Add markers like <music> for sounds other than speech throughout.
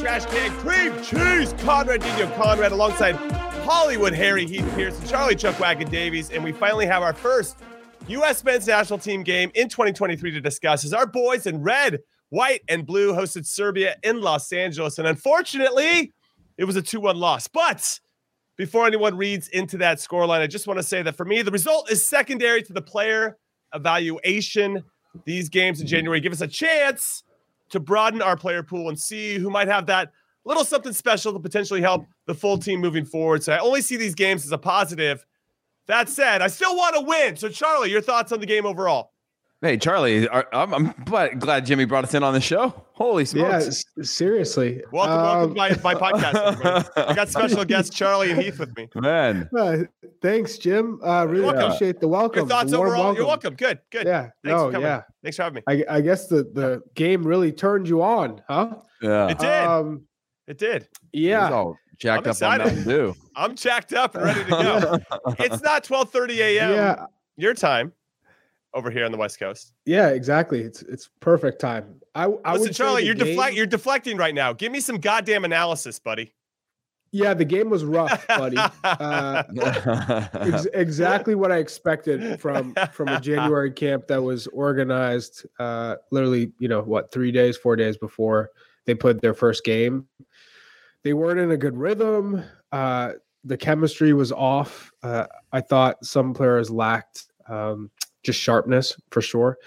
Trash Can, Cream Cheese, Conrad Dino Conrad, alongside Hollywood Harry Heath Pearce and Charlie Chuckwagon Davies. And we finally have our first U.S. men's national team game in 2023 to discuss as our boys in red, white, and blue hosted Serbia in Los Angeles. And unfortunately, it was a 2 1 loss. But before anyone reads into that scoreline, I just want to say that for me, the result is secondary to the player evaluation. These games in January give us a chance to broaden our player pool and see who might have that little something special to potentially help the full team moving forward. So I only see these games as a positive. That said, I still want to win. So, Charlie, your thoughts on the game overall? Hey, Charlie, are- I'm, I'm glad, glad Jimmy brought us in on the show. Holy smokes. s- seriously. Welcome, welcome Um, to my, my podcast. everybody. I got special <laughs> guests Charlie and Heath with me. Man. uh, thanks, Jim. Uh, really welcome. appreciate the welcome. Your thoughts the warm overall? You're welcome. Good, good. Yeah. Thanks no, for coming. yeah. Thanks for having me. I, I guess the, the game really turned you on, huh? Yeah. It did. Um, it did. Yeah. all jacked I'm up on excited. Mountain Dew. <laughs> I'm jacked up and ready to go. <laughs> it's not 12:30 a.m. Yeah. your time over here on the West Coast. Yeah. Exactly. It's it's perfect time. I, I Listen, Charlie, you're game- deflect. You're deflecting right now. Give me some goddamn analysis, buddy. Yeah, the game was rough, buddy. <laughs> Uh, ex- exactly what I expected from from a January camp that was organized uh literally, you know, what, 3 days, 4 days before they played their first game. They weren't in a good rhythm. Uh the chemistry was off. Uh I thought some players lacked um just sharpness for sure.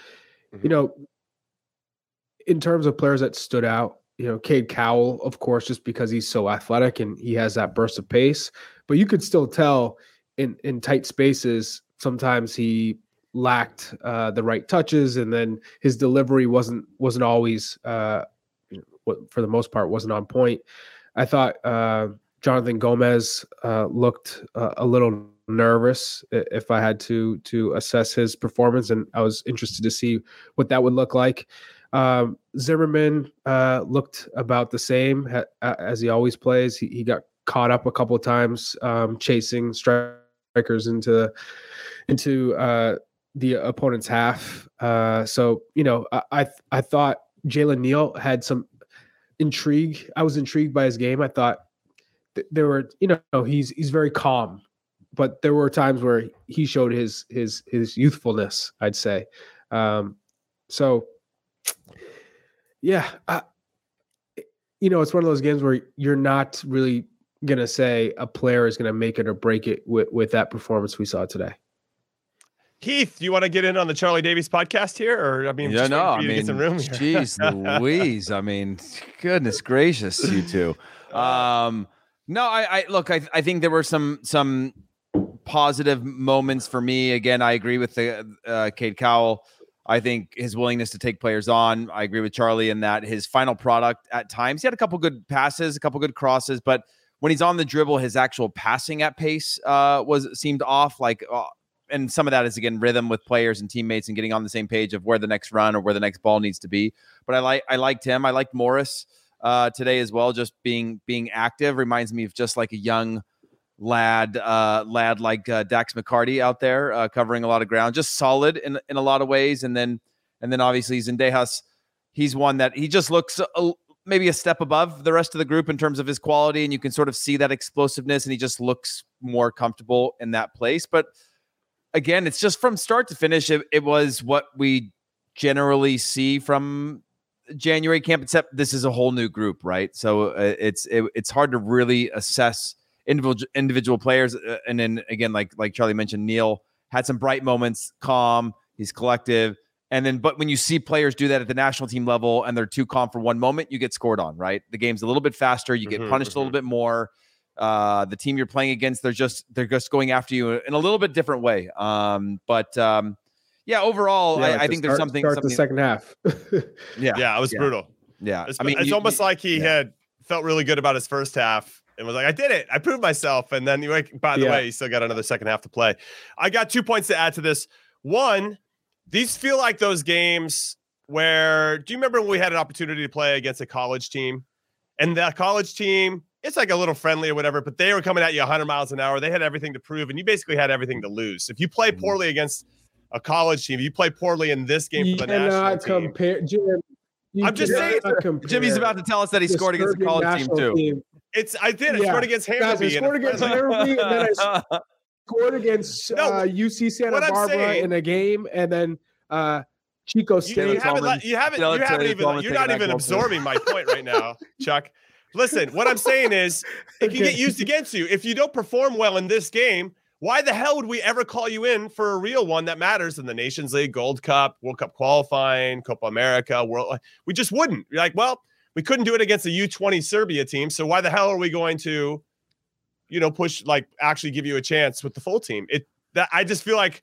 You know, in terms of players that stood out, you know, Cade Cowell, of course, just because he's so athletic and he has that burst of pace. But you could still tell in in tight spaces, sometimes he lacked uh, the right touches, and then his delivery wasn't wasn't always, uh, what- for the most part, wasn't on point. I thought uh, Jonathan Gomez uh, looked uh, a little nervous if I had to to assess his performance, and I was interested to see what that would look like. Um, Zimmerman uh, looked about the same ha- as he always plays. He, he got caught up a couple of times um, chasing strikers into into uh, the opponent's half. Uh, so you know, I I, I thought Jalen Neal had some intrigue. I was intrigued by his game. I thought th- there were you know he's he's very calm, but there were times where he showed his his his youthfulness. I'd say. Um, so yeah, I, you know, it's one of those games where you're not really gonna say a player is gonna make it or break it with with that performance we saw today. Heath, do you want to get in on the Charlie Davies podcast here, or I mean, yeah, no, I you get mean, some room here. jeez <laughs> Louise. I mean, goodness gracious, you two. <laughs> Um, no, I, I look, I, I think there were some, some positive moments for me. Again, I agree with the, uh, Cade Cowell. I think his willingness to take players on. I agree with Charlie in that his final product at times, he had a couple good passes, a couple good crosses, but when he's on the dribble, his actual passing at pace uh, was seemed off. Like, uh, and some of that is again rhythm with players and teammates and getting on the same page of where the next run or where the next ball needs to be. But I like I liked him. I liked Morris uh, today as well. Just being being active reminds me of just like a young lad, uh, lad like uh, Dax McCarty out there uh, covering a lot of ground. Just solid in in a lot of ways. And then and then obviously Zendejas, he's one that he just looks a, maybe a step above the rest of the group in terms of his quality, and you can sort of see that explosiveness, and he just looks more comfortable in that place. But again, it's just from start to finish, it, it was what we generally see from January camp, except this is a whole new group, right? So uh, it's it, it's hard to really assess individual individual players. Uh, and then again, like like Charlie mentioned, Neal had some bright moments, calm, he's collective. And then, but when you see players do that at the national team level and they're too calm for one moment, you get scored on, right? The game's a little bit faster, you get Mhm, punished a little mhm. bit more. Uh, the team you're playing against, they're just they're just going after you in a little bit different way. Um, but um, yeah, overall, Yeah, I, I to think there's something. Start something the second half. <laughs> yeah, Yeah, it was yeah. brutal. yeah. It's, I mean, it's you- almost you- like he yeah. had felt really good about his first half and was like, I did it. I proved myself. And then you like, by the Yeah. way, you still got another second half to play. I got two points to add to this. One, these feel like those games where do you remember when we had an opportunity to play against a college team? And that college team, it's like a little friendly or whatever, but they were coming at you 100 miles an hour. They had everything to prove, and you basically had everything to lose. If you play Mhm. poorly against a college team, you play poorly in this game You for the national cannot team. compare. Jim, you I'm just saying- compare Jimmy's about to tell us that he scored against a college team national too. Team. It's I did. I Yeah. scored against Guys, I Hammarby. in a scored against friendly. Hammarby, and then I <laughs> scored against No, uh, UC Santa Barbara saying- in a game, and then uh, Chico You, State. you haven't, Tolman. let- you haven't, Tell you it to haven't even, Tolman you're not even absorbing my point right now, <laughs> Chuck. Listen, what I'm saying is, it can get used against you. If you don't perform well in this game, why the hell would we ever call you in for a real one that matters in the Nations League, Gold Cup, World Cup qualifying, Copa America, World? We just wouldn't. You're like, well, we couldn't do it against a U20 Serbia team, so why the hell are we going to, you know, push like actually give you a chance with the full team? It that I just feel like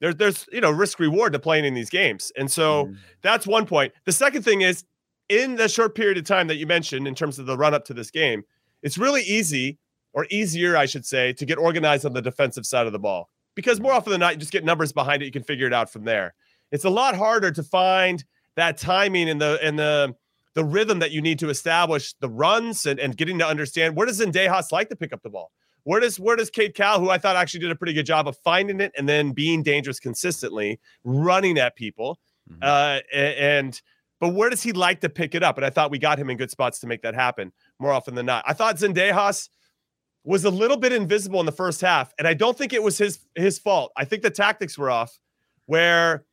there's there's you know risk reward to playing in these games, and so Mm. that's one point. The second thing is in the short period of time that you mentioned in terms of the run up to this game, it's really easy or easier, I should say, to get organized on the defensive side of the ball because more often than not, you just get numbers behind it. You can figure it out from there. It's a lot harder to find that timing and the and the the rhythm that you need to establish the runs and, and getting to understand where does Zendejas like to pick up the ball? Where does where does Cade Cowell, who I thought actually did a pretty good job of finding it and then being dangerous consistently, running at people, Mhm. uh, and but where does he like to pick it up? And I thought we got him in good spots to make that happen more often than not. I thought Zendejas was a little bit invisible in the first half, and I don't think it was his his fault. I think the tactics were off, where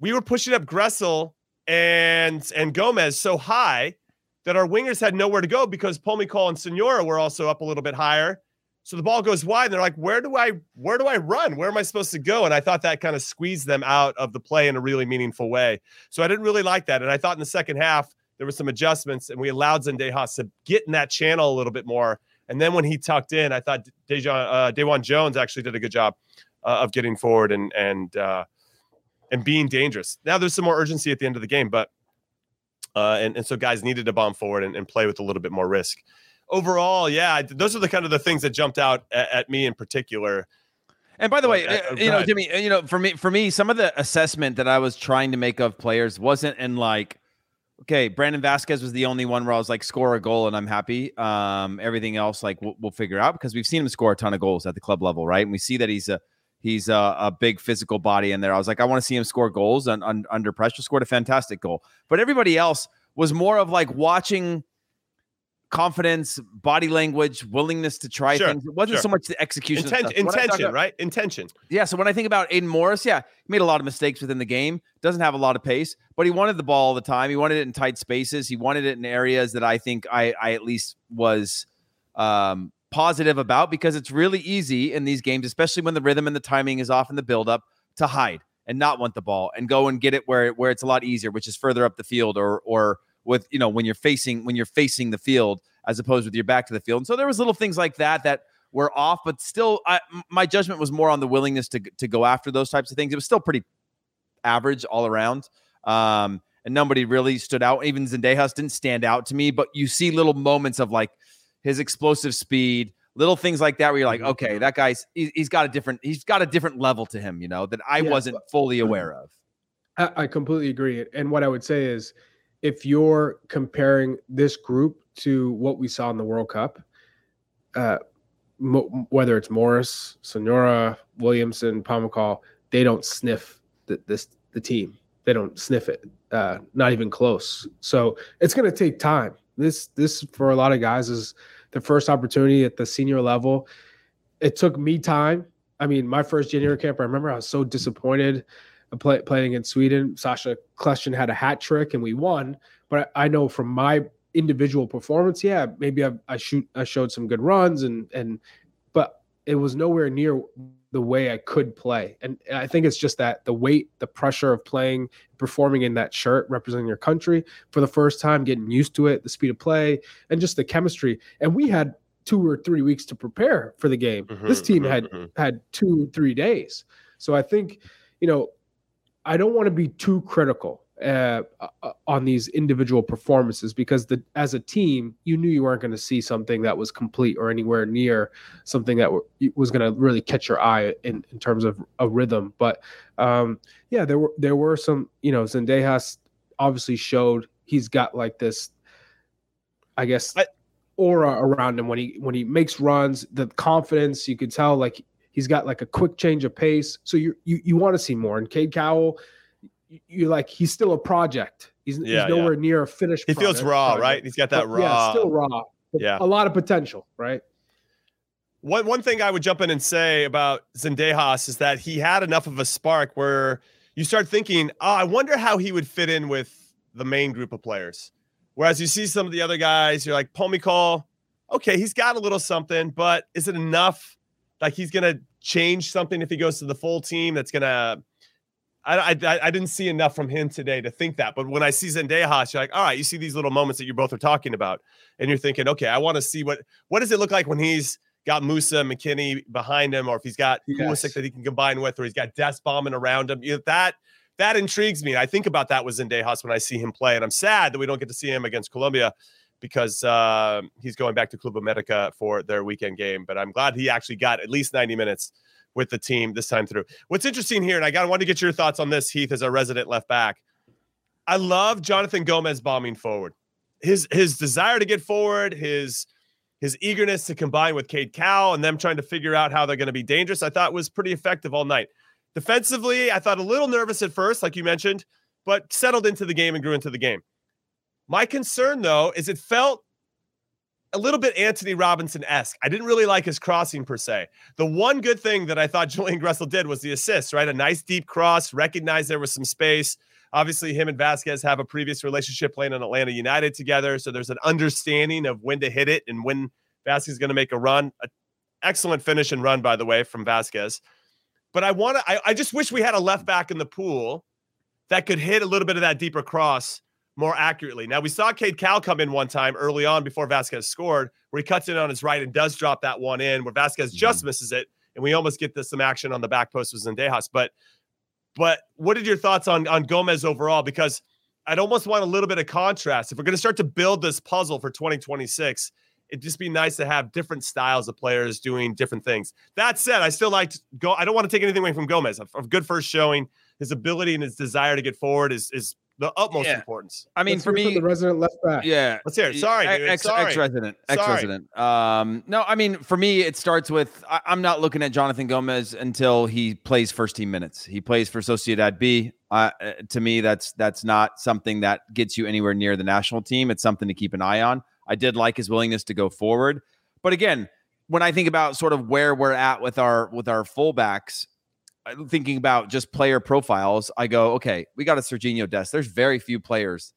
we were pushing up Gressel and and Gomez so high that our wingers had nowhere to go because Pomykal and Sonora were also up a little bit higher. So the ball goes wide, and they're like, "Where do I where do I run? Where am I supposed to go?" And I thought that kind of squeezed them out of the play in a really meaningful way. So I didn't really like that. And I thought in the second half there were some adjustments, and we allowed Zendejas to get in that channel a little bit more. And then when he tucked in, I thought Dejan uh, DeJuan Jones actually did a good job uh, of getting forward and and uh, and being dangerous. Now there's some more urgency at the end of the game, but uh, and and so guys needed to bomb forward and, and play with a little bit more risk. Overall, yeah, those are the kind of the things that jumped out at, at me in particular. And by the way, Uh, you know. Jimmy, uh, you know, for me, for me, some of the assessment that I was trying to make of players wasn't in like, okay, Brandon Vazquez was the only one where I was like, score a goal and I'm happy. Um, everything else, like, we'll, we'll figure out because we've seen him score a ton of goals at the club level, right? And we see that he's a he's a, a big physical body in there. I was like, I want to see him score goals and un, under pressure. Scored a fantastic goal, but everybody else was more of like watching confidence, body language, willingness to try Sure, things. It wasn't sure. so much the execution. Inten- stuff. When I talk intention, about- right? Intention. yeah. So when I think about Aidan Morris, yeah, he made a lot of mistakes within the game. Doesn't have a lot of pace, but he wanted the ball all the time. He wanted it in tight spaces. He wanted it in areas that I think I, I at least was um, positive about because it's really easy in these games, especially when the rhythm and the timing is off in the buildup, to hide and not want the ball and go and get it where where it's a lot easier, which is further up the field or or with you know when you're facing when you're facing the field as opposed with your back to the field. And so there was little things like that that were off, but still, I, my judgment was more on the willingness to to go after those types of things. It was still pretty average all around, um, and nobody really stood out. Even Zendejas didn't stand out to me, but you see little moments of like his explosive speed, little things like that, where you're like, Mhm. okay, that guy's he, he's got a different he's got a different level to him, you know, that I Yeah, wasn't fully aware of. I, I completely agree. And what I would say is, if you're comparing this group to what we saw in the World Cup, uh, mo- whether it's Morris, Sonora, Williamson, Pomykal, they don't sniff the, this the team. They don't sniff it. Uh, not even close. So it's going to take time. This this for a lot of guys is the first opportunity at the senior level. It took me time. I mean, my first junior camp, I remember I was so disappointed play, playing in Sweden. Sacha Kljestan had a hat trick and we won. But I, I know from my individual performance, yeah, maybe I, I shoot I showed some good runs and and but it was nowhere near the way I could play. And I think it's just that the weight, the pressure of playing, performing in that shirt, representing your country for the first time, getting used to it, the speed of play, and just the chemistry. And we had two or three weeks to prepare for the game. Mm-hmm, this team mm-hmm, had mm-hmm. had two, three days. So I think, you know, I don't want to be too critical uh, uh, on these individual performances because the as a team you knew you weren't going to see something that was complete or anywhere near something that w- was going to really catch your eye in, in terms of a rhythm. But um, yeah there were there were some you know Zendejas obviously showed he's got like this I guess I, aura around him when he when he makes runs the confidence you could tell like he's got like a quick change of pace. So you you, you want to see more. And Cade Cowell you're like he's still a project. He's, yeah, he's nowhere yeah. near a finished. He feels raw, project. right? He's got that but, raw. Yeah, still raw. Yeah, a lot of potential, right? One one thing I would jump in and say about Zendejas is that he had enough of a spark where you start thinking, oh, I wonder how he would fit in with the main group of players. Whereas you see some of the other guys, you're like, Pomykal, okay, he's got a little something, but is it enough? Like he's gonna change something if he goes to the full team that's gonna I, I, I didn't see enough from him today to think that. But when I see Zendejas, you're like, all right, you see these little moments that you both are talking about, and you're thinking, okay, I want to see what what does it look like when he's got Musah McKennie behind him, or if he's got yes. that he can combine with, or he's got Dest bombing around him. You know, that that intrigues me. I think about that with Zendejas when I see him play, and I'm sad that we don't get to see him against Colombia because uh, he's going back to Club America for their weekend game. But I'm glad he actually got at least 90 minutes with the team this time through. What's interesting here, and I got want to get your thoughts on this, Heath, as a resident left back. I love Jonathan Gomez bombing forward. His his desire to get forward, his his eagerness to combine with Cade Cowell and them trying to figure out how they're going to be dangerous, I thought was pretty effective all night. Defensively, I thought a little nervous at first, like you mentioned, but settled into the game and grew into the game. My concern, though, is it felt a little bit Antonee Robinson esque. I didn't really like his crossing per se. The one good thing that I thought <laughs> Julian Gressel did was the assist, right? A nice deep cross, recognized there was some space. Obviously, him and Vazquez have a previous relationship playing in Atlanta United together. So there's an understanding of when to hit it and when Vazquez is going to make a run. A excellent finish and run, by the way, from Vazquez. But I want to, I, I just wish we had a left back in the pool that could hit a little bit of that deeper cross more accurately. Now we saw Cade Cowell come in one time early on before Vazquez scored, where he cuts in on his right and does drop that one in, where Vazquez mm-hmm. just misses it, and we almost get this some action on the back post with Zendejas. But but what are your thoughts on on Gomez overall? Because I'd almost want a little bit of contrast. If we're going to start to build this puzzle for 2026, it'd just be nice to have different styles of players doing different things. That said, I still like to go. I don't want to take anything away from Gomez. A, a good first showing. His ability and his desire to get forward is is the utmost yeah. importance. I mean, Let's for me, the resident left back. Yeah, let's hear it. Sorry, dude. Ex, Sorry. ex-resident, ex-resident. Um, no, I mean, for me, it starts with I, am not looking at Jonathan Gomez until he plays first team minutes. He plays for Sociedad B. Uh, to me, that's that's not something that gets you anywhere near the national team. It's something to keep an eye on. I did like his willingness to go forward, but again, when I think about sort of where we're at with our with our fullbacks, thinking about just player profiles, I go, okay, we got a Serginho Dest. There's very few players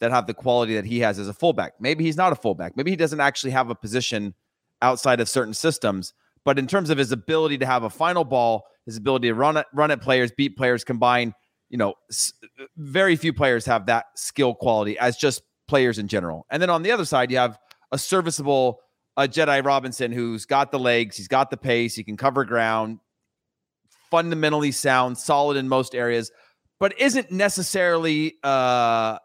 that have the quality that he has as a fullback. Maybe he's not a fullback. Maybe he doesn't actually have a position outside of certain systems. But in terms of his ability to have a final ball, his ability to run at run at players, beat players, combine, you know, very few players have that skill quality as just players in general. And then on the other side, you have a serviceable uh, Jedi Robinson who's got the legs, he's got the pace, he can cover ground, fundamentally sound, solid in most areas, but isn't necessarily uh,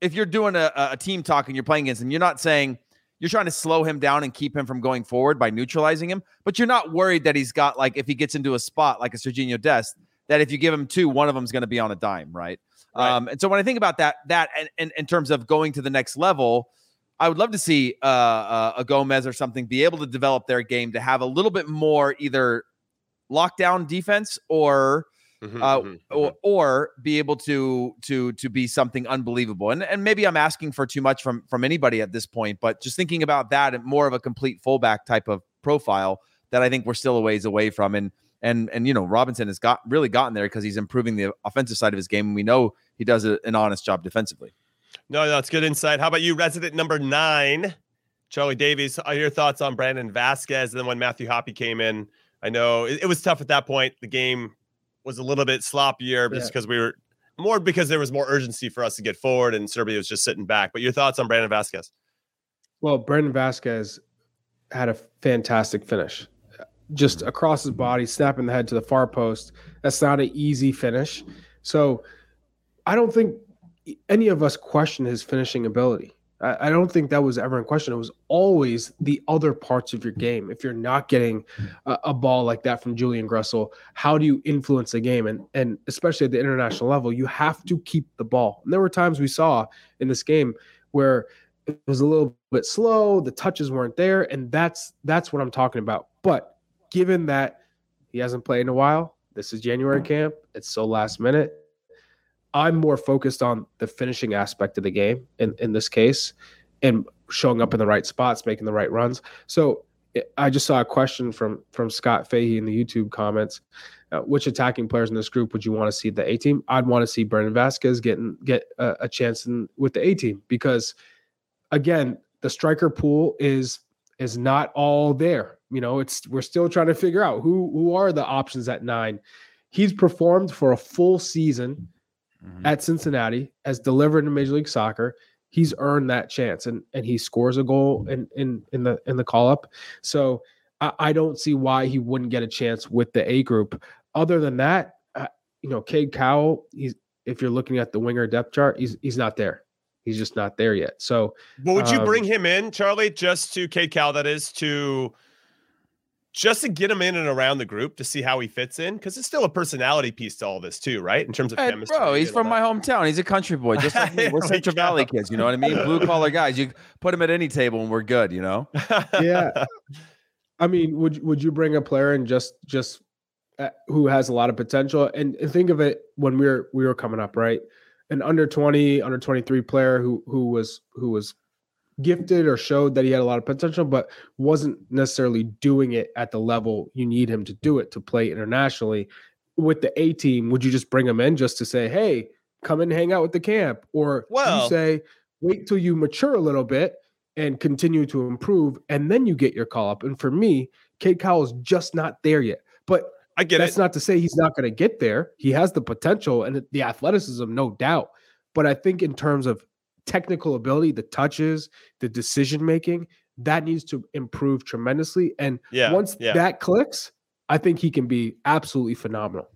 if you're doing a, a team talk and you're playing against him, you're not saying you're trying to slow him down and keep him from going forward by neutralizing him, but you're not worried that he's got like if he gets into a spot like a Serginho Dest, that if you give him two, one of them is going to be on a dime, right? right? Um, and so when I think about that, that and, and in terms of going to the next level, I would love to see uh, uh, a Gomez or something be able to develop their game to have a little bit more either lockdown defense or Mm-hmm, uh, mm-hmm, or, mm-hmm. or be able to to to be something unbelievable. And and maybe I'm asking for too much from from anybody at this point, but just thinking about that and more of a complete fullback type of profile that I think we're still a ways away from. And And and you know Robinson has got really gotten there because he's improving the offensive side of his game. And we know he does a, an honest job defensively. No, that's good insight. How about you, resident number nine, Charlie Davies? Are your thoughts on Brandon Vazquez, And then when Matthew Hoppe came in, I know it, it was tough at that point. The game was a little bit sloppier just because we were more because there was more urgency for us to get forward, and Serbia was just sitting back. But your thoughts on Brandon Vazquez? Well, Brandon Vazquez had a fantastic finish. Just mm-hmm. across his body, snapping the head to the far post. That's not an easy finish. So I don't think any of us question his finishing ability. I, don't think that was ever in question. It was always the other parts of your game. If you're not getting a, a ball like that from Julian Gressel, how do you influence the game? And and especially at the international level, you have to keep the ball. And there were times we saw in this game where it was a little bit slow, the touches weren't there, and that's that's what I'm talking about. But given that he hasn't played in a while, this is January camp, it's so last minute. I'm more focused on the finishing aspect of the game in, in this case and showing up in the right spots, making the right runs. So I just saw a question from from Scott Fahey in the YouTube comments. Uh, which attacking players in this group would you want to see the A team? I'd want to see Brandon Vazquez getting get a, a chance in, with the A team because again, the striker pool is is not all there. You know, it's we're still trying to figure out who who are the options at nine. He's performed for a full season mm-hmm. at Cincinnati, has delivered in Major League Soccer. He's earned that chance, and and he scores a goal in in in the in the call up. So I, I don't see why he wouldn't get a chance with the A group. Other than that, uh, you know, Cade Cowell. He's if you're looking at the winger depth chart, he's he's not there. He's just not there yet. So, but would you um, bring him in, Charlie, just to Cade Cowell? That is to just to get him in and around the group to see how he fits in because it's still a personality piece to all this too, right? In terms of hey, chemistry. Bro, he's from that. my hometown. He's a country boy, just like me. <laughs> We're Central Valley kids. You know what I mean? Blue collar guys. You put him at any table and we're good. You know? yeah. <laughs> I mean, would would you bring a player and just just uh, who has a lot of potential? And, and think of it when we were we were coming up, right? An under twenty, under twenty three player who who was who was gifted or showed that he had a lot of potential, but wasn't necessarily doing it at the level you need him to do it to play internationally. With the A team, would you just bring him in just to say, hey, come and hang out with the camp? Or well, you say, wait till you mature a little bit and continue to improve, and then you get your call up. And for me, Cade Cowell is just not there yet. But I get it. that's it. not to say he's not going to get there. He has the potential and the athleticism, no doubt. But I think in terms of technical ability, the touches, the decision making, that needs to improve tremendously. And yeah, once yeah. that clicks, I think he can be absolutely phenomenal.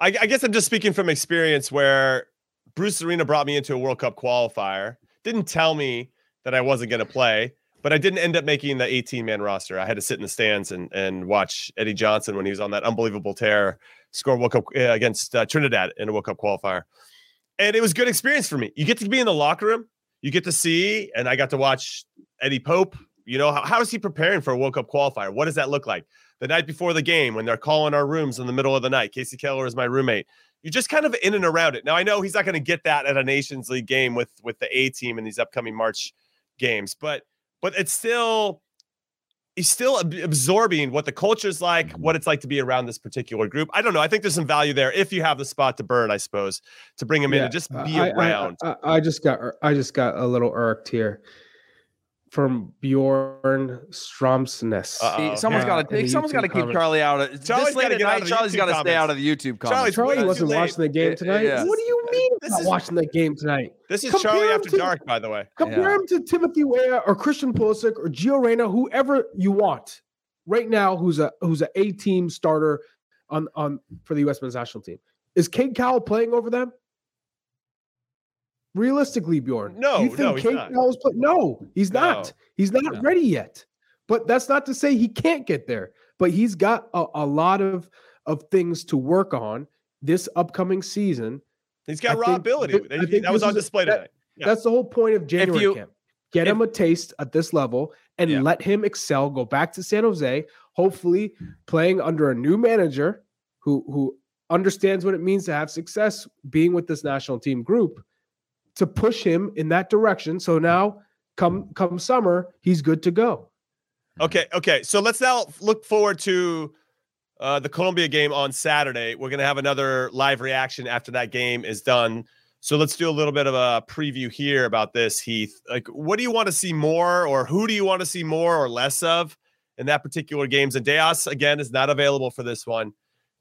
I, I, guess I'm just speaking from experience where Bruce Arena brought me into a World Cup qualifier, didn't tell me that I wasn't going to play, but I didn't end up making the 18 man roster. I had to sit in the stands and, and watch Eddie Johnson when he was on that unbelievable tear score World Cup uh, against uh, Trinidad in a World Cup qualifier and it was good experience for me. You get to be in the locker room, you get to see, and I got to watch Eddie Pope. You know, how, how is he preparing for a World Cup qualifier? What does that look like? The night before the game, when they're calling our rooms in the middle of the night, Kasey Keller is my roommate. You're just kind of in and around it. Now I know he's not going to get that at a Nations League game with with the A team in these upcoming March games, but but it's still he's still absorbing what the culture's like, what it's like to be around this particular group. I don't know. I think there's some value there if you have the spot to burn, I suppose, to bring him yeah, in and just uh, be I, around. I, I, I, just got I just got a little irked here from Bjorn Stromsness. Someone's got to someone's got to keep Charlie out of Charlie's this late at night. Charlie's got to stay out of the YouTube comments. Charlie, Charlie wasn't watching the game tonight. Yeah. What do you mean this is, watching the game tonight? This is compare Charlie after to, dark, by the way. Compare yeah. him to Timothy Weah or Christian Pulisic or Gio Reyna, whoever you want right now, who's a who's a A team starter on on for the U.S. men's national team. Is Cade Cowell playing over them? Realistically, Bjorn, no, you think no, Cade Cowell's play- No, he's not. No. He's not no. ready yet. But that's not to say he can't get there. But he's got a, a lot of of things to work on this upcoming season. He's got I raw think, ability. Th- that was on display that, today. Yeah. That's the whole point of January you, camp. Get if, him a taste at this level and yeah. let him excel. Go back to San Jose, hopefully playing under a new manager who who understands what it means to have success being with this national team group to push him in that direction. So now come come summer, he's good to go. Okay, okay. So let's now look forward to uh, the Colombia game on Saturday. We're going to have another live reaction after that game is done. So let's do a little bit of a preview here about this, Heath. Like, what do you want to see more, or who do you want to see more or less of in that particular games? Zendejas again is not available for this one.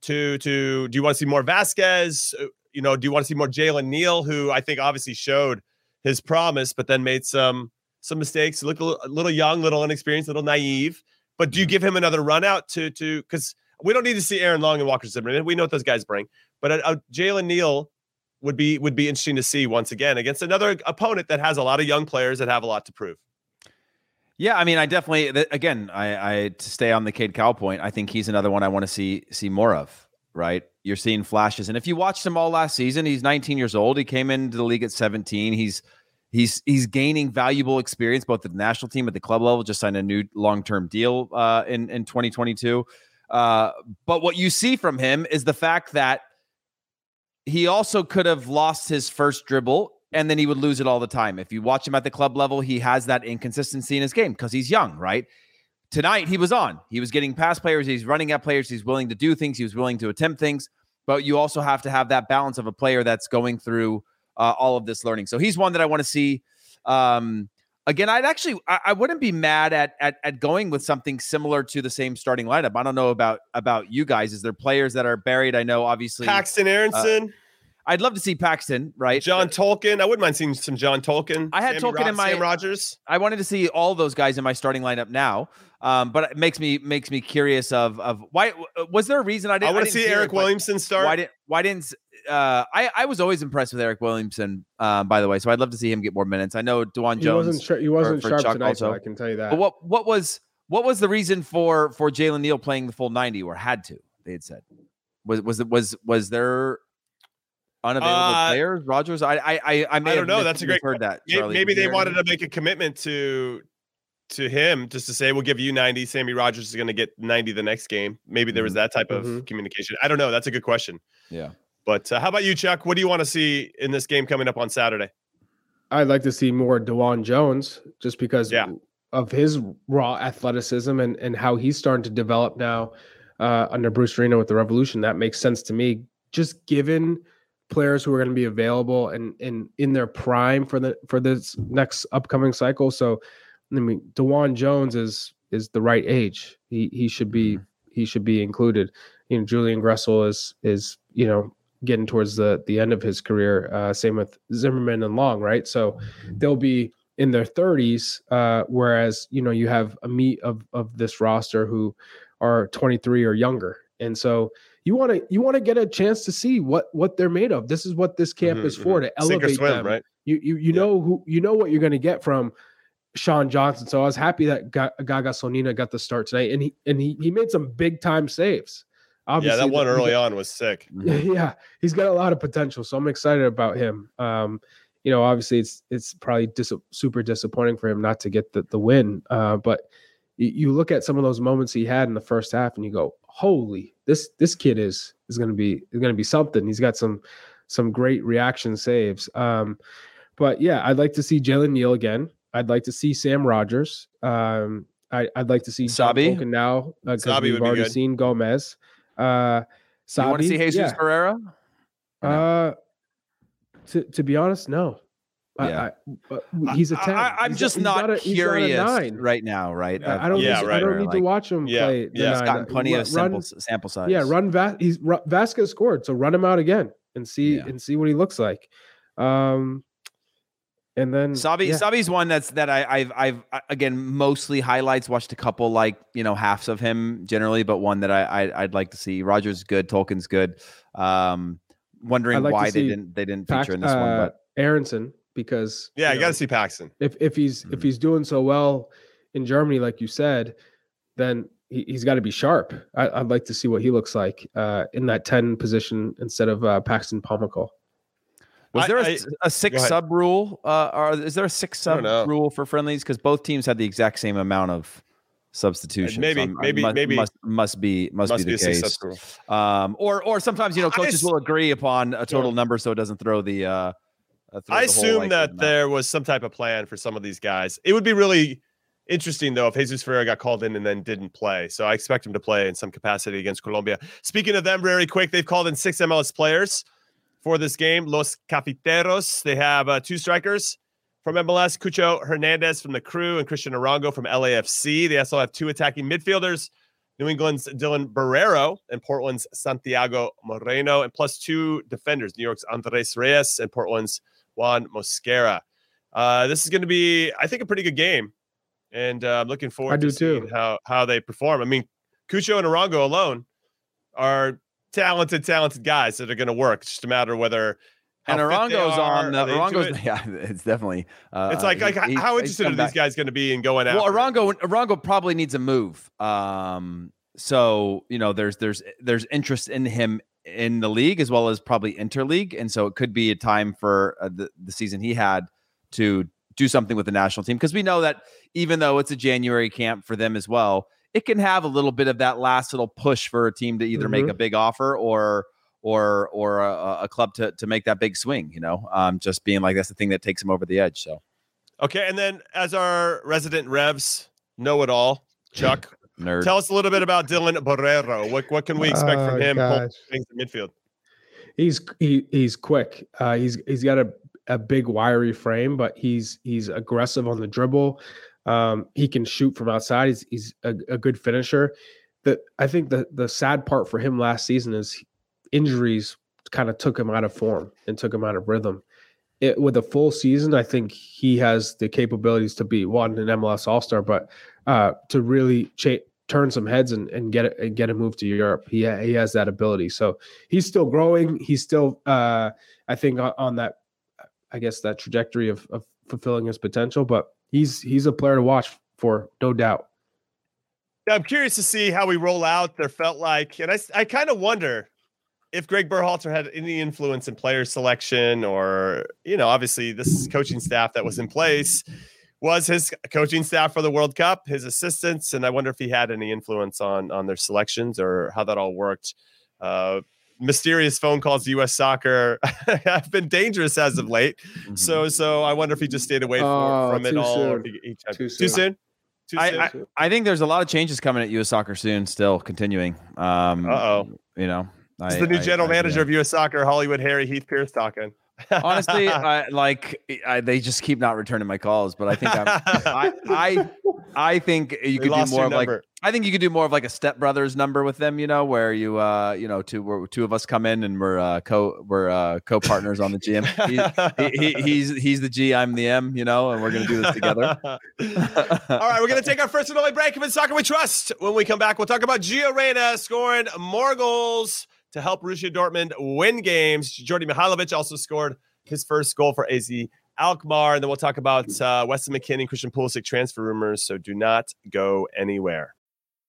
To to do you want to see more Vazquez? Uh, You know, do you want to see more Jalen Neal, who I think obviously showed his promise, but then made some some mistakes. Look a little, a little young, little inexperienced, a little naive. But do you give him another run out to to because we don't need to see Aaron Long and Walker Zimmerman. We know what those guys bring. But a, a Jalen Neal would be would be interesting to see once again against another opponent that has a lot of young players that have a lot to prove. Yeah, I mean, I definitely again, I, I to stay on the Cade Cowell point, I think he's another one I want to see see more of. Right, you're seeing flashes, and if you watched him all last season, he's 19 years old. He came into the league at 17. He's he's he's gaining valuable experience both at the national team at the club level. Just signed a new long term deal uh, in in 2022. Uh, but what you see from him is the fact that he also could have lost his first dribble and then he would lose it all the time. If you watch him at the club level, he has that inconsistency in his game because he's young, right? Tonight he was on. He was getting past players, he's running at players, he's willing to do things, he was willing to attempt things, but you also have to have that balance of a player that's going through uh, all of this learning. So he's one that I want to see. Um, again, I'd actually I, I wouldn't be mad at, at at going with something similar to the same starting lineup. I don't know about about you guys. Is there players that are buried? I know obviously Paxten Aaronson, I'd love to see Paxten, right? John Tolkin. I wouldn't mind seeing some John Tolkin. I had Sammy Tolkin in my- Sam Rogers. I wanted to see all those guys in my starting lineup now. Um, but it makes me makes me curious of of why was there a reason I I didn't I want to didn't see Eric why- Williamson start. Why didn't why didn't uh I I was always impressed with Eric Williamson uh, by the way, so I'd love to see him get more minutes. I know DeJuan He Jones wasn't sure, he wasn't for sharp Chuck tonight, so also. I can tell you that. But what what was what was the reason for for Jalen Neal playing the full 90 or had to, they had said? Was was it was was there unavailable Uh, players? Rogers? I I I, I may I have don't know. That's a great misheard that. Charlie. Maybe Did you they wanted to make a commitment to to him just to say we'll give you 90 sammy rogers is going to get 90 the next game maybe there was that type of Mhm. communication i don't know that's a good question Yeah. but uh, how about you chuck what do you want to see in this game coming up on saturday I'd like to see more DeJuan Jones just because Yeah. of his raw athleticism and, and how he's starting to develop now uh, under Bruce Arena with the Revolution. That makes sense to me. Just given players who are going to be available and, and in their prime for the for this next upcoming cycle. So I mean DeJuan Jones is is the right age. He he should be he should be included. You know, Julian Gressel is is, you know, getting towards the the end of his career. Uh, same with Zimmerman and Long, right? So they'll be in their 30s, uh, whereas you know you have a meat of of this roster who are 23 or younger, and so you want to you want to get a chance to see what what they're made of. This is what this camp Mhm, is for to Sink or elevate swim, them. right You you you Yeah. know who you know what you're going to get from Sean Johnson. So I was happy that Gaga Slonina got the start tonight, and he and he he made some big time saves. yeah that one the- early on was sick <laughs> yeah, he's got a lot of potential. So I'm excited about him. Um, you know, obviously it's it's probably dis- super disappointing for him not to get the, the win. Uh, but you, look at some of those moments he had in the first half and you go, holy, this this kid is is gonna be is gonna be something. He's got some some great reaction saves. Um, but yeah, I'd like to see Jalen Neal again. I'd like to see Sam Rogers. Um, I, I'd like to see Sabbi? Now because Sabbi we've would be already good. seen Gomez. Uh, You want to see Jesus yeah. Ferreira? No? Uh, to to be honest, no. I- Yeah. I, but he's a I- ten. I, am He's just he's not a- he's curious a right now, right? I- of- I don't. Yeah, need, to- right, I don't right, need like, to watch him Yeah, play. the yeah. He's nine. gotten plenty Run- of sample, run- sample size. Yeah, run. Va- he's Ru- Vazquez scored, so run him out again and see Yeah. and see what he looks like. Um, and then Sabbi yeah. Sabbi's one that's that I, I've I've uh, again mostly highlights. Watched a couple like you know halves of him generally, but one that I, I I'd like to see. Rogers good, Tolkin's good. Um, wondering like why they didn't they didn't Pax- feature in this one, uh, but Aaronson because yeah you you got to see paxten if if he's if Mhm. he's doing so well in Germany, like you said, then he, he's got to be sharp. I, I'd like to see what he looks like uh, in that ten position instead of uh, Paxton Pomykal. was I- there a I- s a six sub rule? Uh, or is there a six I sub rule for friendlies? Because both teams had the exact same amount of substitutions. maybe- I'm- maybe- must, maybe- must must be must, must be be the a case. Um, or or sometimes you know coaches ass- will agree upon a total number so it doesn't throw the. Uh, uh, I assume that there was some type of plan for some of these guys. It would be really Interesting though, if Jesus Ferreira got called in and then didn't play, so I expect him to play in some capacity against Colombia. Speaking of them, very quick, they've called in six MLS players for this game. Los Cafeteros. They have uh, two strikers from MLS, Cucho Hernandez from the Crew and Cristian Arango from LAFC. They also have two attacking midfielders, New England's Dylan Borrero and Portland's Santiago Moreno, and plus two defenders, New York's Andres Reyes and Portland's Juan Mosquera. Uh, this is going to be, I think, a pretty good game and uh, I'm looking forward I to seeing too. how how they perform. I mean, Cucho and Arango alone are talented, talented guys that are going to work. It's just a matter of whether And how fit they Arango's on. are Uh, Arango's it. <laughs> yeah, it's definitely. Uh, It's like, he- like he- how he's interested are these back. guys going to be in going out? Well, Arango Arango probably needs a move. Um, so you know, there's there's there's interest in him in the league as well as probably interleague, and so it could be a time for uh, the the season he had to do something with the national team because we know that even though it's a January camp for them as well, it can have a little bit of that last little push for a team to either make Mhm. a big offer or or or a, a club to to make that big swing. You know, um, just being like that's the thing that takes him over the edge. So Okay, and then as our resident Revs know it all, Chuck, nerd. tell us a little bit about Dylan Borrero. What what can we expect from Oh, him? pulling things in midfield. He's he, he's quick. Uh, he's he's got a, a big wiry frame, but he's he's aggressive on the dribble. Um, he can shoot from outside. He's he's a, a good finisher. The I think the the sad part for him last season is injuries kind of took him out of form and took him out of rhythm. It, with a full season, I think he has the capabilities to be one an MLS All Star, but uh, to really cha- turn some heads and, and get it and get a move to Europe. He he has that ability. So he's still growing. He's still, uh, I think, on, that, I guess, that trajectory of, of fulfilling his potential. But he's he's a player to watch for, no doubt. I'm curious to see how we roll out. There felt like, and I, I kind of wonder if Greg Berhalter had any influence in player selection, or you know, obviously this coaching staff that was in place was his coaching staff for the World Cup, his assistants, and I wonder if he had any influence on on their selections or how that all worked. Uh, mysterious phone calls to U.S. Soccer <laughs> have been dangerous as of late. Mhm. So, so I wonder if he just stayed away from, Oh, from it all. or soon. he- he tried- Too Too soon. soon. Too I- soon. I think there's a lot of changes coming at U.S. Soccer soon. Still continuing. Um, Uh-oh. You know, It's I- the new I- general I- manager yeah. of U.S. Soccer, Hollywood Harry Heath Pearce talking. Honestly, I, like I, they just keep not returning my calls, but I think I'm, I, I, I think you could do more of like. I think you could do more of like a stepbrothers number with them. You know, where you, uh, you know, two two of us come in and we're uh, co we're uh, co partners on the GM. He, he, he, he's he's the G, I'm the M. You know, and we're gonna do this together. <laughs> All right, we're going to take our first and only break of In Soccer We Trust. When we come back, we'll talk about Gio Reyna scoring more goals to help Borussia Dortmund win games. Djordje Mihailovic also scored his first goal for AZ Alkmaar. And then we'll talk about uh, Weston McKennie, Christian Pulisic transfer rumors. So do not go anywhere.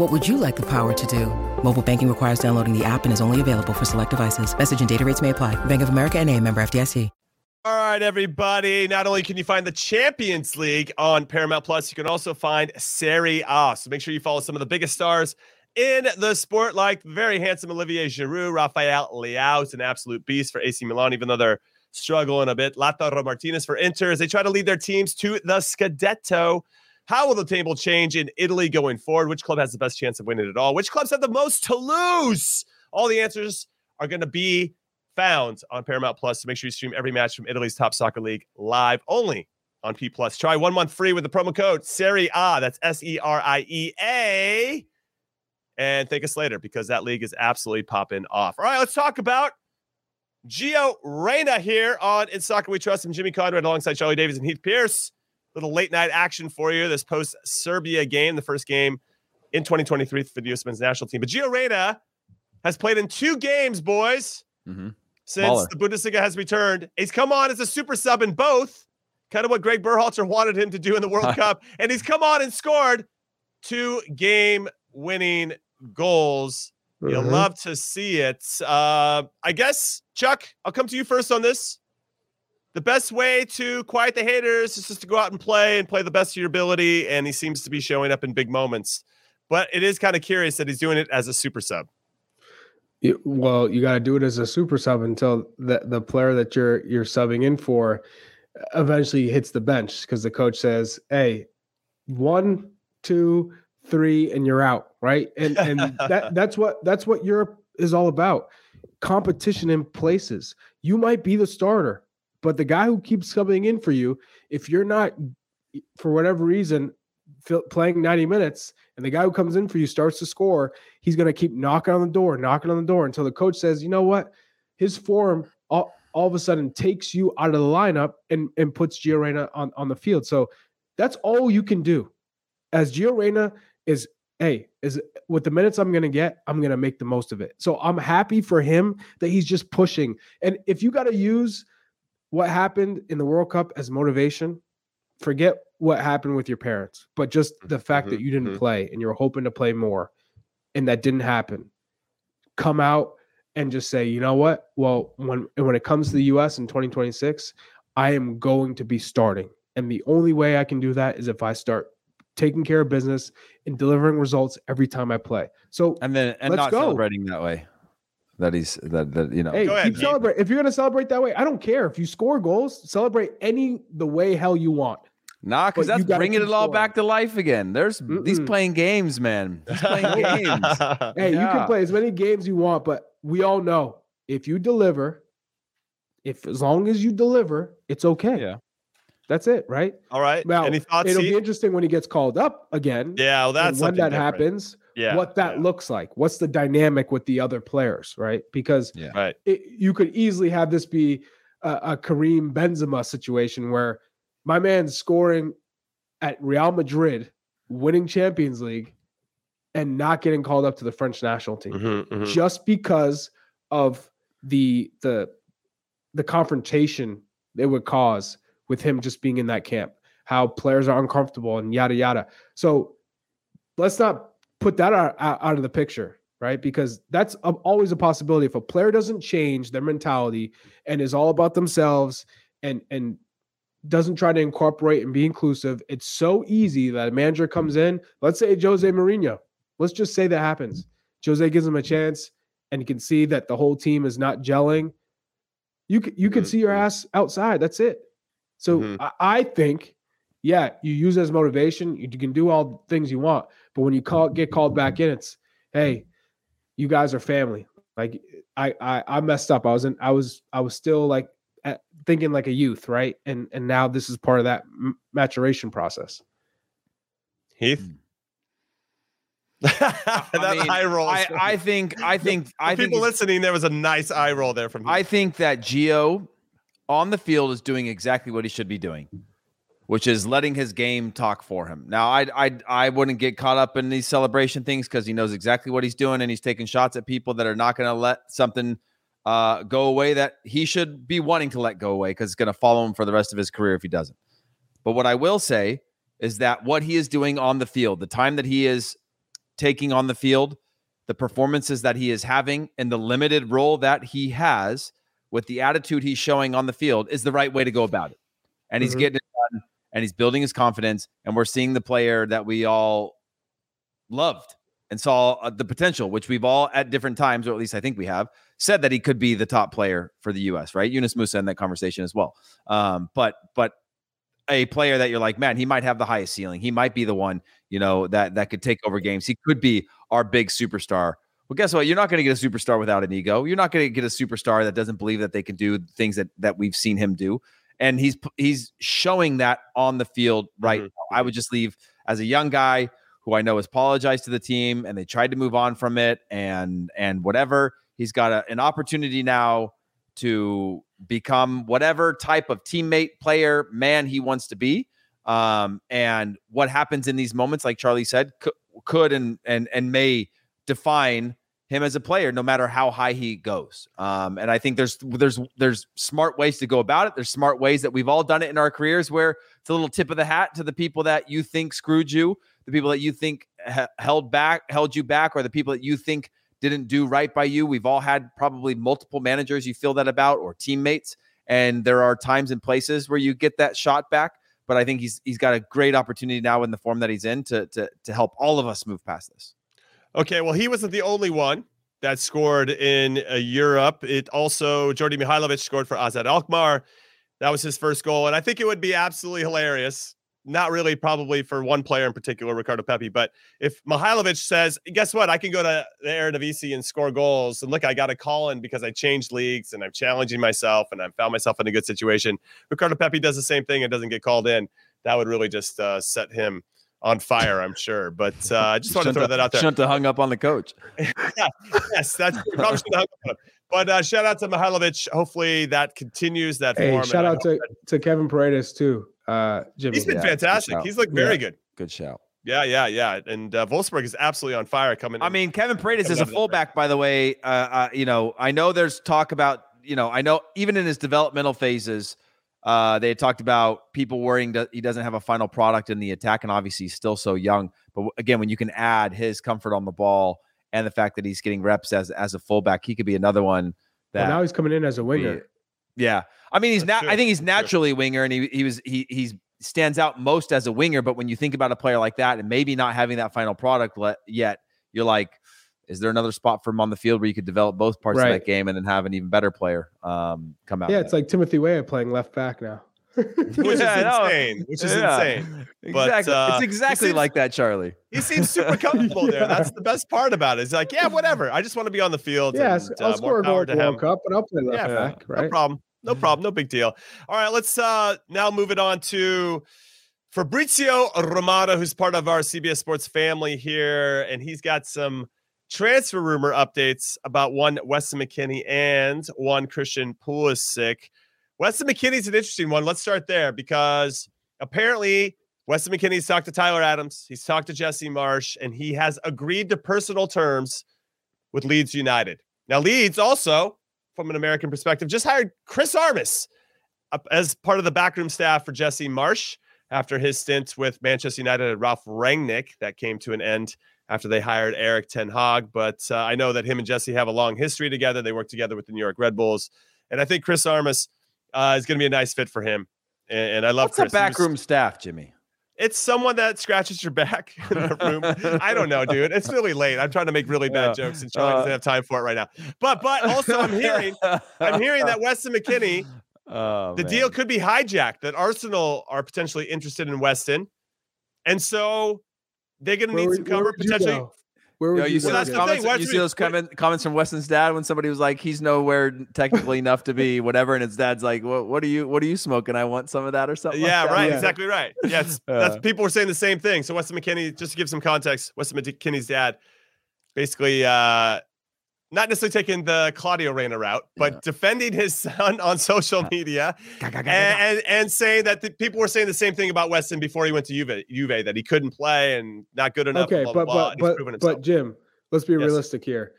What would you like the power to do? Mobile banking requires downloading the app and is only available for select devices. Message and data rates may apply. Bank of America and a member FDIC. All right, everybody. Not only can you find the Champions League on Paramount Plus, you can also find Serie A. So make sure you follow some of the biggest stars in the sport, like very handsome Olivier Giroud, Rafael Leao is an absolute beast for AC Milan, even though they're struggling a bit. Lautaro Martinez for Inter as they try to lead their teams to the Scudetto. How will the table change in Italy going forward? Which club has the best chance of winning it all? Which clubs have the most to lose? All the answers are going to be found on Paramount Plus. So make sure you stream every match from Italy's top soccer league live only on P Plus. Try one month free with the promo code Serie A. That's S E R I E A. And thank us later because that league is absolutely popping off. All right, let's talk about Gio Reyna here on In Soccer We Trust. I'm Jimmy Conrad alongside Charlie Davies and Heath Pearce. Little late night action for you. This post Serbia game, the first game in 2023 for the US men's national team. But Gio Reyna has played in two games, boys, Mhm. since Baller. the Bundesliga has returned. He's come on as a super sub in both, kind of what Greg Berhalter wanted him to do in the World <laughs> Cup. And he's come on and scored two game winning goals. You'll Mhm. love to see it. Uh, I guess, Chuck, I'll come to you first on this. The best way to quiet the haters is just to go out and play and play the best of your ability. And he seems to be showing up in big moments. But it is kind of curious that he's doing it as a super sub. You- well, you got to do it as a super sub until the the player that you're you're subbing in for eventually hits the bench because the coach says, "Hey, one, two, three, and you're out." Right, and and that <laughs> that's what that's what Europe is all about. Competition in places. You might be the starter, but the guy who keeps coming in for you, if you're not, for whatever reason, playing 90 minutes, and the guy who comes in for you starts to score, he's going to keep knocking on the door, knocking on the door until the coach says, you know what? His form all, all of a sudden takes you out of the lineup and, and puts Gio Reyna on, on the field. So that's all you can do. As Gio Reyna is, hey, is with the minutes I'm going to get, I'm going to make the most of it. So I'm happy for him that he's just pushing. And if you got to use what happened in the World Cup as motivation, forget what happened with your parents, but just the fact that you didn't mhm. play and you're hoping to play more and that didn't happen. Come out and just say, you know what? Well, when when it comes to the US in 2026, I am going to be starting. And the only way I can do that is if I start taking care of business and delivering results every time I play. So And then and not go. celebrating that way. That he's that that you know. hey, Go ahead, keep Heath. celebrate. If you're gonna celebrate that way, I don't care. If you score goals, celebrate any the way hell you want. Nah, because But you that's gotta bringing it all scoring. back to life again. There's these Mm-mm. playing games, man. He's playing <laughs> games. Hey, you can play as many games you want, but we all know if you deliver, if as long as you deliver, it's okay. Yeah. That's it, right? All right. Now, Any thoughts? it'll be interesting when he gets called up again. yeah, well, and that's when that different. happens, Yeah. what that yeah, looks like. What's the dynamic with the other players, right? Because Right. it, you could easily have this be a, a Karim Benzema situation where my man's scoring at Real Madrid, winning Champions League, and not getting called up to the French national team Mhm, mhm. just because of the the the confrontation it would cause with him just being in that camp how players are uncomfortable and yada yada so let's not put that out, out, of the picture right because that's a, always a possibility if a player doesn't change their mentality and is all about themselves and and doesn't try to incorporate and be inclusive it's so easy that a manager comes in let's say Jose Mourinho let's just say that happens Jose gives him a chance and you can see that the whole team is not gelling, you can, you can Mhm, see your mhm. ass outside. That's it. So Mhm. I, I think, yeah, you use it as motivation. You, you can do all the things you want, but when you call get called back in, it's hey, you guys are family. Like I I, I messed up. I was in, I was I was still like at, thinking like a youth, right? And and now this is part of that m- maturation process. Heath. Hmm. <laughs> that I mean, eye roll. I, I think I think I For think people listening, there was a nice eye roll there from. Heath. I think that Gio on the field is doing exactly what he should be doing, which is letting his game talk for him. Now, I I I wouldn't get caught up in these celebration things because he knows exactly what he's doing and he's taking shots at people that are not going to let something uh, go away that he should be wanting to let go away because it's going to follow him for the rest of his career if he doesn't. But what I will say is that what he is doing on the field, the time that he is taking on the field, the performances that he is having, and the limited role that he has with the attitude he's showing on the field is the right way to go about it. And he's Mhm. getting it done and he's building his confidence. And we're seeing the player that we all loved and saw uh, the potential, which we've all at different times, or at least I think we have, said that he could be the top player for the U.S. Right, Yunus Musah in that conversation as well. Um, but but a player that you're like, man, he might have the highest ceiling. He might be the one, you know, that that could take over games. He could be our big superstar. Well, guess what? You're not going to get a superstar without an ego. You're not going to get a superstar that doesn't believe that they can do things that that we've seen him do. And he's he's showing that on the field right Mhm. now. I would just leave as a young guy who I know has apologized to the team and they tried to move on from it and and whatever. He's got a, an opportunity now to become whatever type of teammate, player, man he wants to be. Um, and what happens in these moments, like Charlie said, could, could and and and may define him as a player, no matter how high he goes. Um, and I think there's there's there's smart ways to go about it. There's smart ways that we've all done it in our careers, where it's a little tip of the hat to the people that you think screwed you, the people that you think ha- held back, held you back, or the people that you think didn't do right by you. We've all had probably multiple managers you feel that about, or teammates. And there are times and places where you get that shot back. But I think he's he's got a great opportunity now in the form that he's in to to to help all of us move past this. Okay, well, he wasn't the only one that scored in uh, Europe. It also Djordje Mihailovic scored for AZ Alkmaar. That was his first goal, and I think it would be absolutely hilarious. Not really, probably for one player in particular, Ricardo Pepi. But if Mihailovic says, "Guess what? I can go to the Eredivisie and score goals," and look, I got a call in because I changed leagues and I'm challenging myself and I found myself in a good situation. Ricardo Pepi does the same thing and doesn't get called in. That would really just uh, set him on fire, I'm sure. But uh, I just want to throw that out there. Shouldn't hung up on the coach. <laughs> yeah, yes, that's probably hung up on him. But uh, shout out to Mihailovic. Hopefully that continues that Hey, form. shout out to, hope to Kevin Paredes too. Uh, Jimmy. He's been Yeah, fantastic. He's looked very Yeah. good. Good shout. Yeah, yeah, yeah. And uh, Wolfsburg is absolutely on fire coming. I in. mean, Kevin Paredes is a of the break. fullback, by the way. Uh, uh, you know, I know there's talk about, you know, I know even in his developmental phases, uh, they had talked about people worrying that he doesn't have a final product in the attack, and obviously he's still so young. But again, when you can add his comfort on the ball and the fact that he's getting reps as as a fullback, he could be another one that. Well, now he's coming in as a winger. yeah, I mean, he's not. true. I think he's naturally a winger, and he he was he he's stands out most as a winger. But when you think about a player like that, and maybe not having that final product le- yet, you're like, is there another spot for him on the field where you could develop both parts of that game and then have an even better player um, come out? Yeah, it's like Timothy Weah playing left back now. <laughs> which Yeah, is insane. Which is Yeah. insane. But, exactly. uh, it's exactly seems- like that, Charlie. He seems super <laughs> comfortable there. That's the best part about it. It's like, yeah, whatever. I just want to be on the field. yeah, and, I'll uh, score more a goal power to the him. World Cup, and I'll play left Yeah, back, No problem. No problem. No big deal. All right, let's uh now move it on to Fabrizio Romano, who's part of our CBS Sports family here, and he's got some transfer rumor updates about one Weston McKennie and one Christian Pulisic. Weston McKennie's an interesting one. Let's start there because apparently Weston McKennie's talked to Tyler Adams, he's talked to Jesse Marsch, and he has agreed to personal terms with Leeds United. Now, Leeds also, from an American perspective, just hired Chris Armas as part of the backroom staff for Jesse Marsch after his stint with Manchester United and Ralf Rangnick that came to an end after they hired Erik Ten Hag. But uh, I know that him and Jesse have a long history together. They work together with the New York Red Bulls, and I think Chris Armas uh, is going to be a nice fit for him. And, and I love What's Chris. Was- backroom staff, Jimmy? it's someone that scratches your back <laughs> in the room. I don't know, dude. It's really late. I'm trying to make really bad Yeah. jokes, and Charlie Uh, doesn't have time for it right now. But but also, I'm hearing I'm hearing that Weston McKennie, <laughs> Oh, the man. deal could be hijacked. That Arsenal are potentially interested in Weston, and so they're going to need would- some where cover you potentially. go? Where Yo, would you you see those the Jim? thing. comments? You see those comment, comments from Weston's dad when somebody was like, "He's nowhere technically enough to be whatever," and his dad's like, "What? What are you? What are you smoking? I want some of that or something." Yeah, that." right. Yeah. Exactly right. Yes, <laughs> that's Uh. people were saying the same thing. So Weston McKennie, just to give some context, Weston McKennie's dad, basically, uh, not necessarily taking the Claudio Reyna route, but Yeah. defending his son on social media and, and and saying that the people were saying the same thing about Weston before he went to Juve, Juve that he couldn't play and not good enough. Okay, blah, but blah, but he's but himself. but Jim, let's be Yes. realistic here.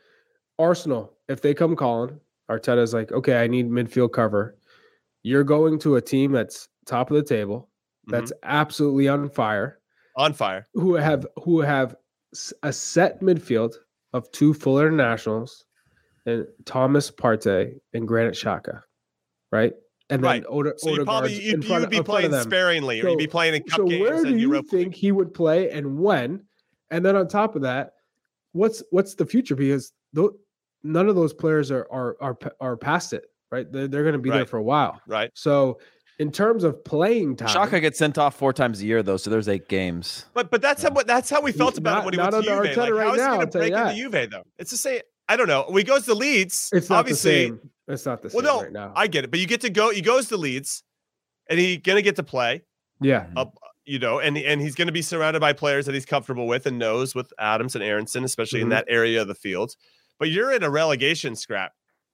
Arsenal, if they come calling, Arteta's like, okay, I need midfield cover. You're going to a team that's top of the table, that's mm-hmm. absolutely on fire, on fire. who have who have a set midfield of two full internationals, and Thomas Partey and Granit Xhaka, right? And then Right. Ode- So you probably Odegaard's you, in you front would be in front of playing sparingly, or you'd be playing in cup so games where do you Europa think League. he would play and when? And then on top of that, what's what's the future? Because tho- none of those players are are are are past it, right? They're, they're going to be there for a while. Right. So in terms of playing time, Xhaka gets sent off four times a year though, so there's eight games. But but that's how that's how we felt about Not- him when he not went to under Juve. Like, right how is now, he I'll going to break into Juve though? It's the same. I don't know. When he goes to Leeds, it's not obviously. the same. It's not the same Well, no, right now. I get it, but you get to go. He goes to Leeds, and he gonna get to play. yeah, Up, you know, and and he's gonna be surrounded by players that he's comfortable with and knows with Adams and Aaronson, especially in Mhm. that area of the field. But you're in a relegation scrap.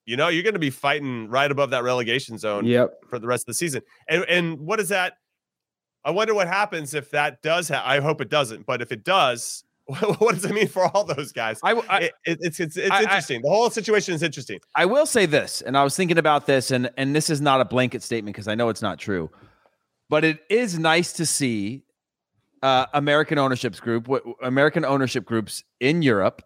You know, you're going to be fighting right above that relegation zone Yep. for the rest of the season. And and what is that? I wonder what happens if that does. Ha- I hope it doesn't, but if it does, <laughs> what does it mean for all those guys? I, I, It- it- it's it's it's I- I- interesting. the whole situation is interesting. I will say this, and I was thinking about this, and and this is not a blanket statement because I know it's not true, but it is nice to see uh, American ownerships group, what American ownership groups in Europe,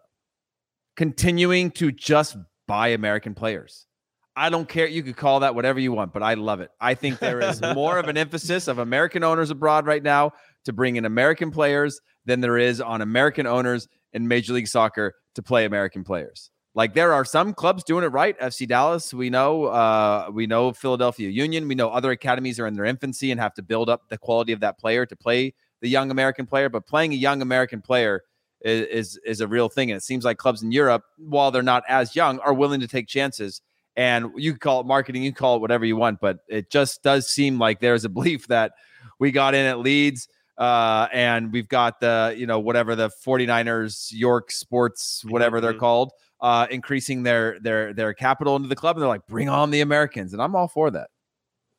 continuing to just buy American players. I don't care. You could call that whatever you want, but I love it. I think there is more of an <laughs> emphasis of American owners abroad right now to bring in American players than there is on American owners in Major League Soccer to play American players. Like there are some clubs doing it right. FC Dallas, we know, uh, we know Philadelphia Union, we know other academies are in their infancy and have to build up the quality of that player to play the young American player. But playing a young American player is is, is a real thing, and it seems like clubs in Europe, while they're not as young, are willing to take chances. And you call it marketing, you call it whatever you want, but it just does seem like there's a belief that we got in at Leeds uh, and we've got the, you know, whatever the 49ers, York Sports, whatever they're Mhm. called, uh, increasing their their their capital into the club. And they're like, bring on the Americans. And I'm all for that.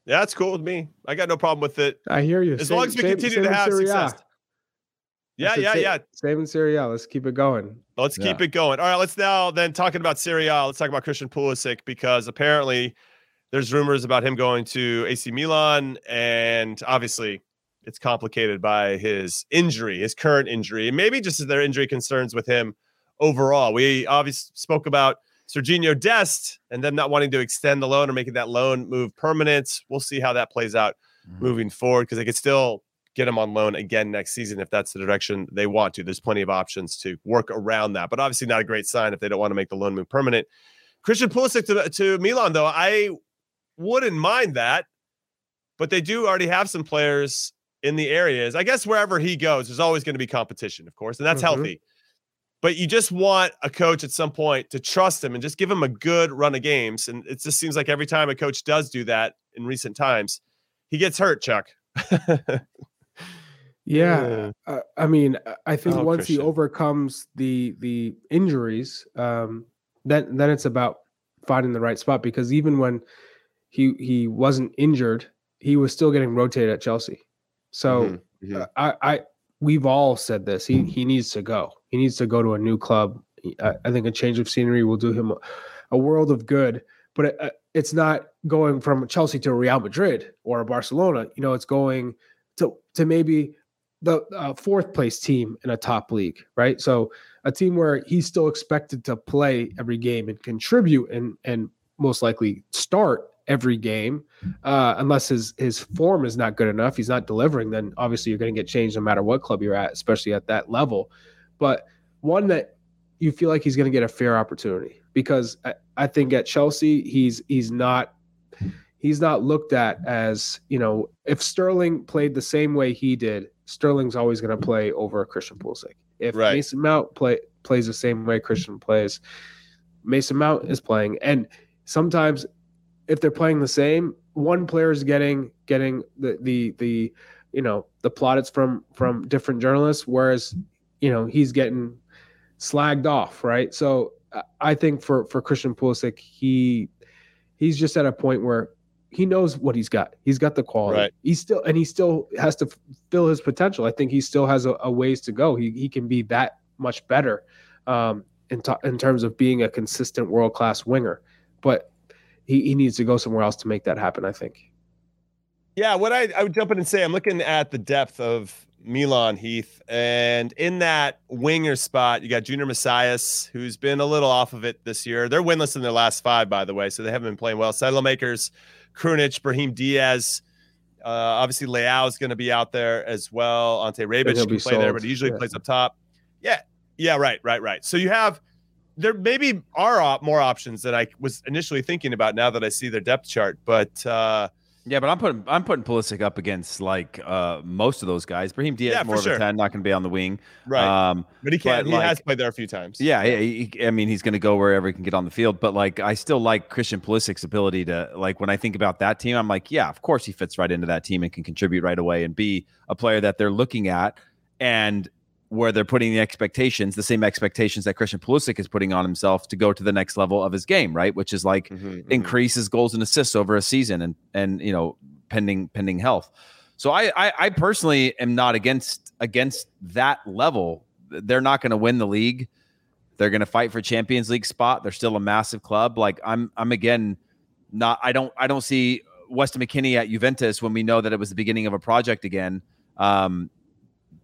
Yeah, that's cool with me. I got no problem with it I hear you. as Same- long as we same- continue same to have Serie A. success. Yeah, yeah, same- yeah. Same in Serie A. Let's keep it going. Let's keep it going. All right, let's now then talking about Serie A. Let's talk about Christian Pulisic because apparently there's rumors about him going to AC Milan, and obviously it's complicated by his injury, his current injury, and maybe just as their injury concerns with him overall. We obviously spoke about Sergiño Dest and them not wanting to extend the loan or making that loan move permanent. We'll see how that plays out mm-hmm. moving forward because they could still get him on loan again next season if that's the direction they want to. There's plenty of options to work around that, but obviously not a great sign if they don't want to make the loan move permanent. Christian Pulisic to, to Milan, though, I wouldn't mind that, but they do already have some players in the areas. I guess wherever he goes, there's always going to be competition, of course, and that's Mhm. healthy. But you just want a coach at some point to trust him and just give him a good run of games. And it just seems like every time a coach does do that in recent times, he gets hurt, Chuck. <laughs> Yeah, uh, I mean, I- I think Oh, once he overcomes the the injuries, um, then then it's about finding the right spot because even when he he wasn't injured, he was still getting rotated at Chelsea. So Mhm, mhm. uh, I I we've all said this. He he needs to go. He needs to go to a new club. I, I think a change of scenery will do him a, a world of good. But it, uh, it's not going from Chelsea to Real Madrid or a Barcelona. You know, it's going to to maybe the uh, fourth place team in a top league, right? So a team where he's still expected to play every game and contribute and and most likely start every game, uh, unless his his form is not good enough, he's not delivering. Then obviously you're going to get changed no matter what club you're at, especially at that level. But one that you feel like he's going to get a fair opportunity because I, I think at Chelsea he's he's not he's not looked at as you know if Sterling played the same way he did, Sterling's always going to play over Christian Pulisic. If Right. Mason Mount play plays the same way Christian plays, Mason Mount is playing, and sometimes if they're playing the same, one player is getting getting the the the you know the plaudits from from different journalists, whereas you know he's getting slagged off, right? So I- I think for for Christian Pulisic, he he's just at a point where he knows what he's got. He's got the quality. Right. He's still and he still has to fill his potential. I think he still has a, a ways to go. He he can be that much better um, in to, in terms of being a consistent world class winger, but he, he needs to go somewhere else to make that happen. I think. Yeah, what I, I would jump in and say, I'm looking at the depth of Milan Heath, and in that winger spot, you got Junior Messias, who's been a little off of it this year. They're winless in their last five, by the way, so they haven't been playing well. Makers, Krunic, Brahim Diaz. Uh, obviously, Leao is going to be out there as well. Ante Rebic can be play there, but he usually yeah. plays up top. Yeah, yeah, right, right, right. So you have there maybe are op- more options than I was initially thinking about now that I see their depth chart, but. uh Yeah, but I'm putting I'm putting Pulisic up against like uh most of those guys. Brahim Diaz Yeah, more of sure. a ten, not going to be on the wing. Right. Um, But he can. But, he has played there a few times. yeah, he, he- I mean he's going to go wherever he can get on the field. But like I still like Christian Pulisic's ability to like when I think about that team, I'm like, yeah, of course he fits right into that team and can contribute right away and be a player that they're looking at. And where they're putting the expectations, the same expectations that Christian Pulisic is putting on himself to go to the next level of his game, right? Which is like Mhm, mhm. increase his goals and assists over a season, and and you know pending pending health. So I I, I personally am not against against that level. They're not going to win the league. They're going to fight for Champions League spot. They're still a massive club. Like I'm I'm again not I don't I don't see Weston McKennie at Juventus when we know that it was the beginning of a project again. Um,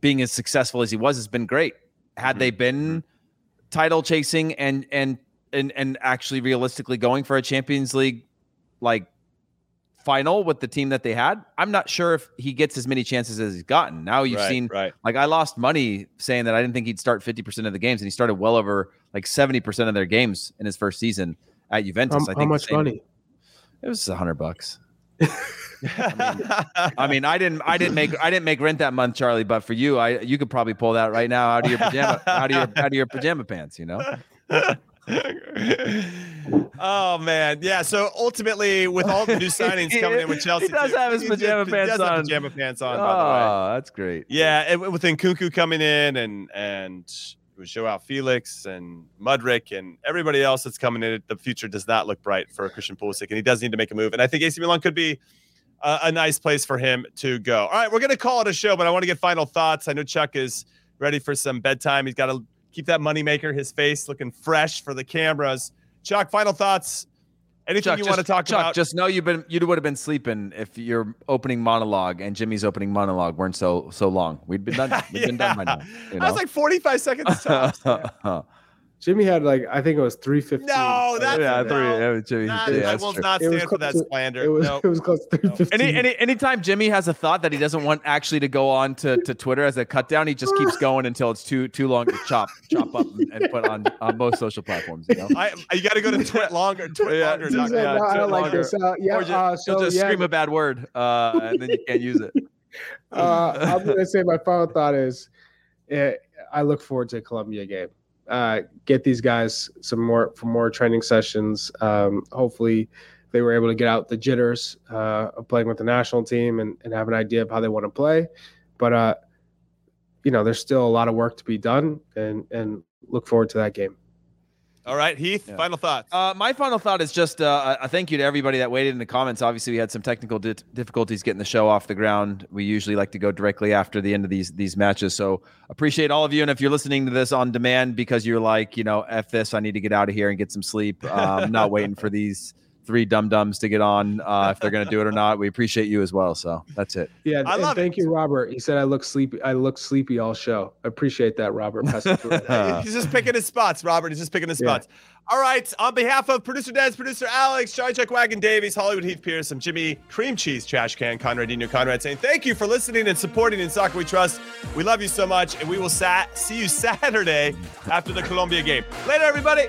being as successful as he was has been great. Had they mm-hmm. been mm-hmm. title chasing and and and and actually realistically going for a Champions League like final with the team that they had, I'm not sure if he gets as many chances as he's gotten. Now you've Right, seen right. like I lost money saying that I didn't think he'd start 50% of the games and he started well over like 70% of their games in his first season at Juventus. How, I think how much money? It was a hundred bucks. I mean, I didn't, I didn't make, I didn't make rent that month, Charlie. But for you, I, you could probably pull that right now out of your pajama, out of your, out of your pajama pants. You know, oh man, yeah. So ultimately, with all the new <laughs> signings coming in with Chelsea, he does too- have his pajama he pants does have on. Pajama pants on, by the way. oh, that's great. Yeah, and with Nkunku coming in and and Joao Felix and Mudryk and everybody else that's coming in, the future does not look bright for Christian Pulisic, and he does need to make a move. And I think AC Milan could be a, a nice place for him to go. All right, we're gonna call it a show, but I want to get final thoughts. I know Chuck is ready for some bedtime. He's got to keep that moneymaker, his face looking fresh for the cameras. Chuck, final thoughts. Anything Chuck, you just, want to talk Chuck, about? just know you've been, you would have been sleeping if your opening monologue and Jimmy's opening monologue weren't so, so long. We'd been done. <laughs> We'd been done by now. You I was like 45 seconds tops. <laughs> Jimmy had like I think it was three fifteen. No, that's yeah, no. three, yeah, Jimmy. Nah, yeah, I will true. not stand for that to- slander. It was No. <laughs> it was close to three fifteen. Any, any anytime Jimmy has a thought that he doesn't want actually to go on to, to Twitter as a cut down, he just keeps <laughs> going until it's too too long to chop chop up and put on on most social platforms. You know, I, you got to go to twit <laughs> longer, twit Yeah, longer. He dot said, com. yeah, I don't like longer. this. Uh, yeah, or just, uh, he'll so just yeah, scream a bad word uh, and then you can't use it. uh, I'm gonna say my final thought is, eh, I look forward to the Colombia game. Uh, get these guys some more for more training sessions. Um, hopefully, they were able to get out the jitters uh, of playing with the national team and, and have an idea of how they want to play. But uh, you know, there's still a lot of work to be done, and and look forward to that game. All right, Heath. Yeah. Final thoughts. Uh, my final thought is just uh, a thank you to everybody that waited in the comments. Obviously, we had some technical di- difficulties getting the show off the ground. We usually like to go directly after the end of these these matches, so appreciate all of you. And if you're listening to this on demand because you're like, you know, f this, I need to get out of here and get some sleep. Uh, I'm not waiting for these three dum dums to get on uh, if they're going to do it or not. We appreciate you as well. So that's it. Yeah, I love thank it. you, Robert. He said I look sleepy. I look sleepy all show. I appreciate that, Robert. Passing. <laughs> <laughs> He's just picking his spots, Robert. He's just picking his Yeah. spots. All right. On behalf of producer Des, producer Alex, Charlie Chuck Wagon Davies, Hollywood Heath Pearce, and Jimmy Cream Cheese Trash Can, Conrad Dino Conrad saying thank you for listening and supporting in Soccer We Trust. We love you so much, and we will sa- see you <laughs> Saturday after the Colombia game. Later, everybody.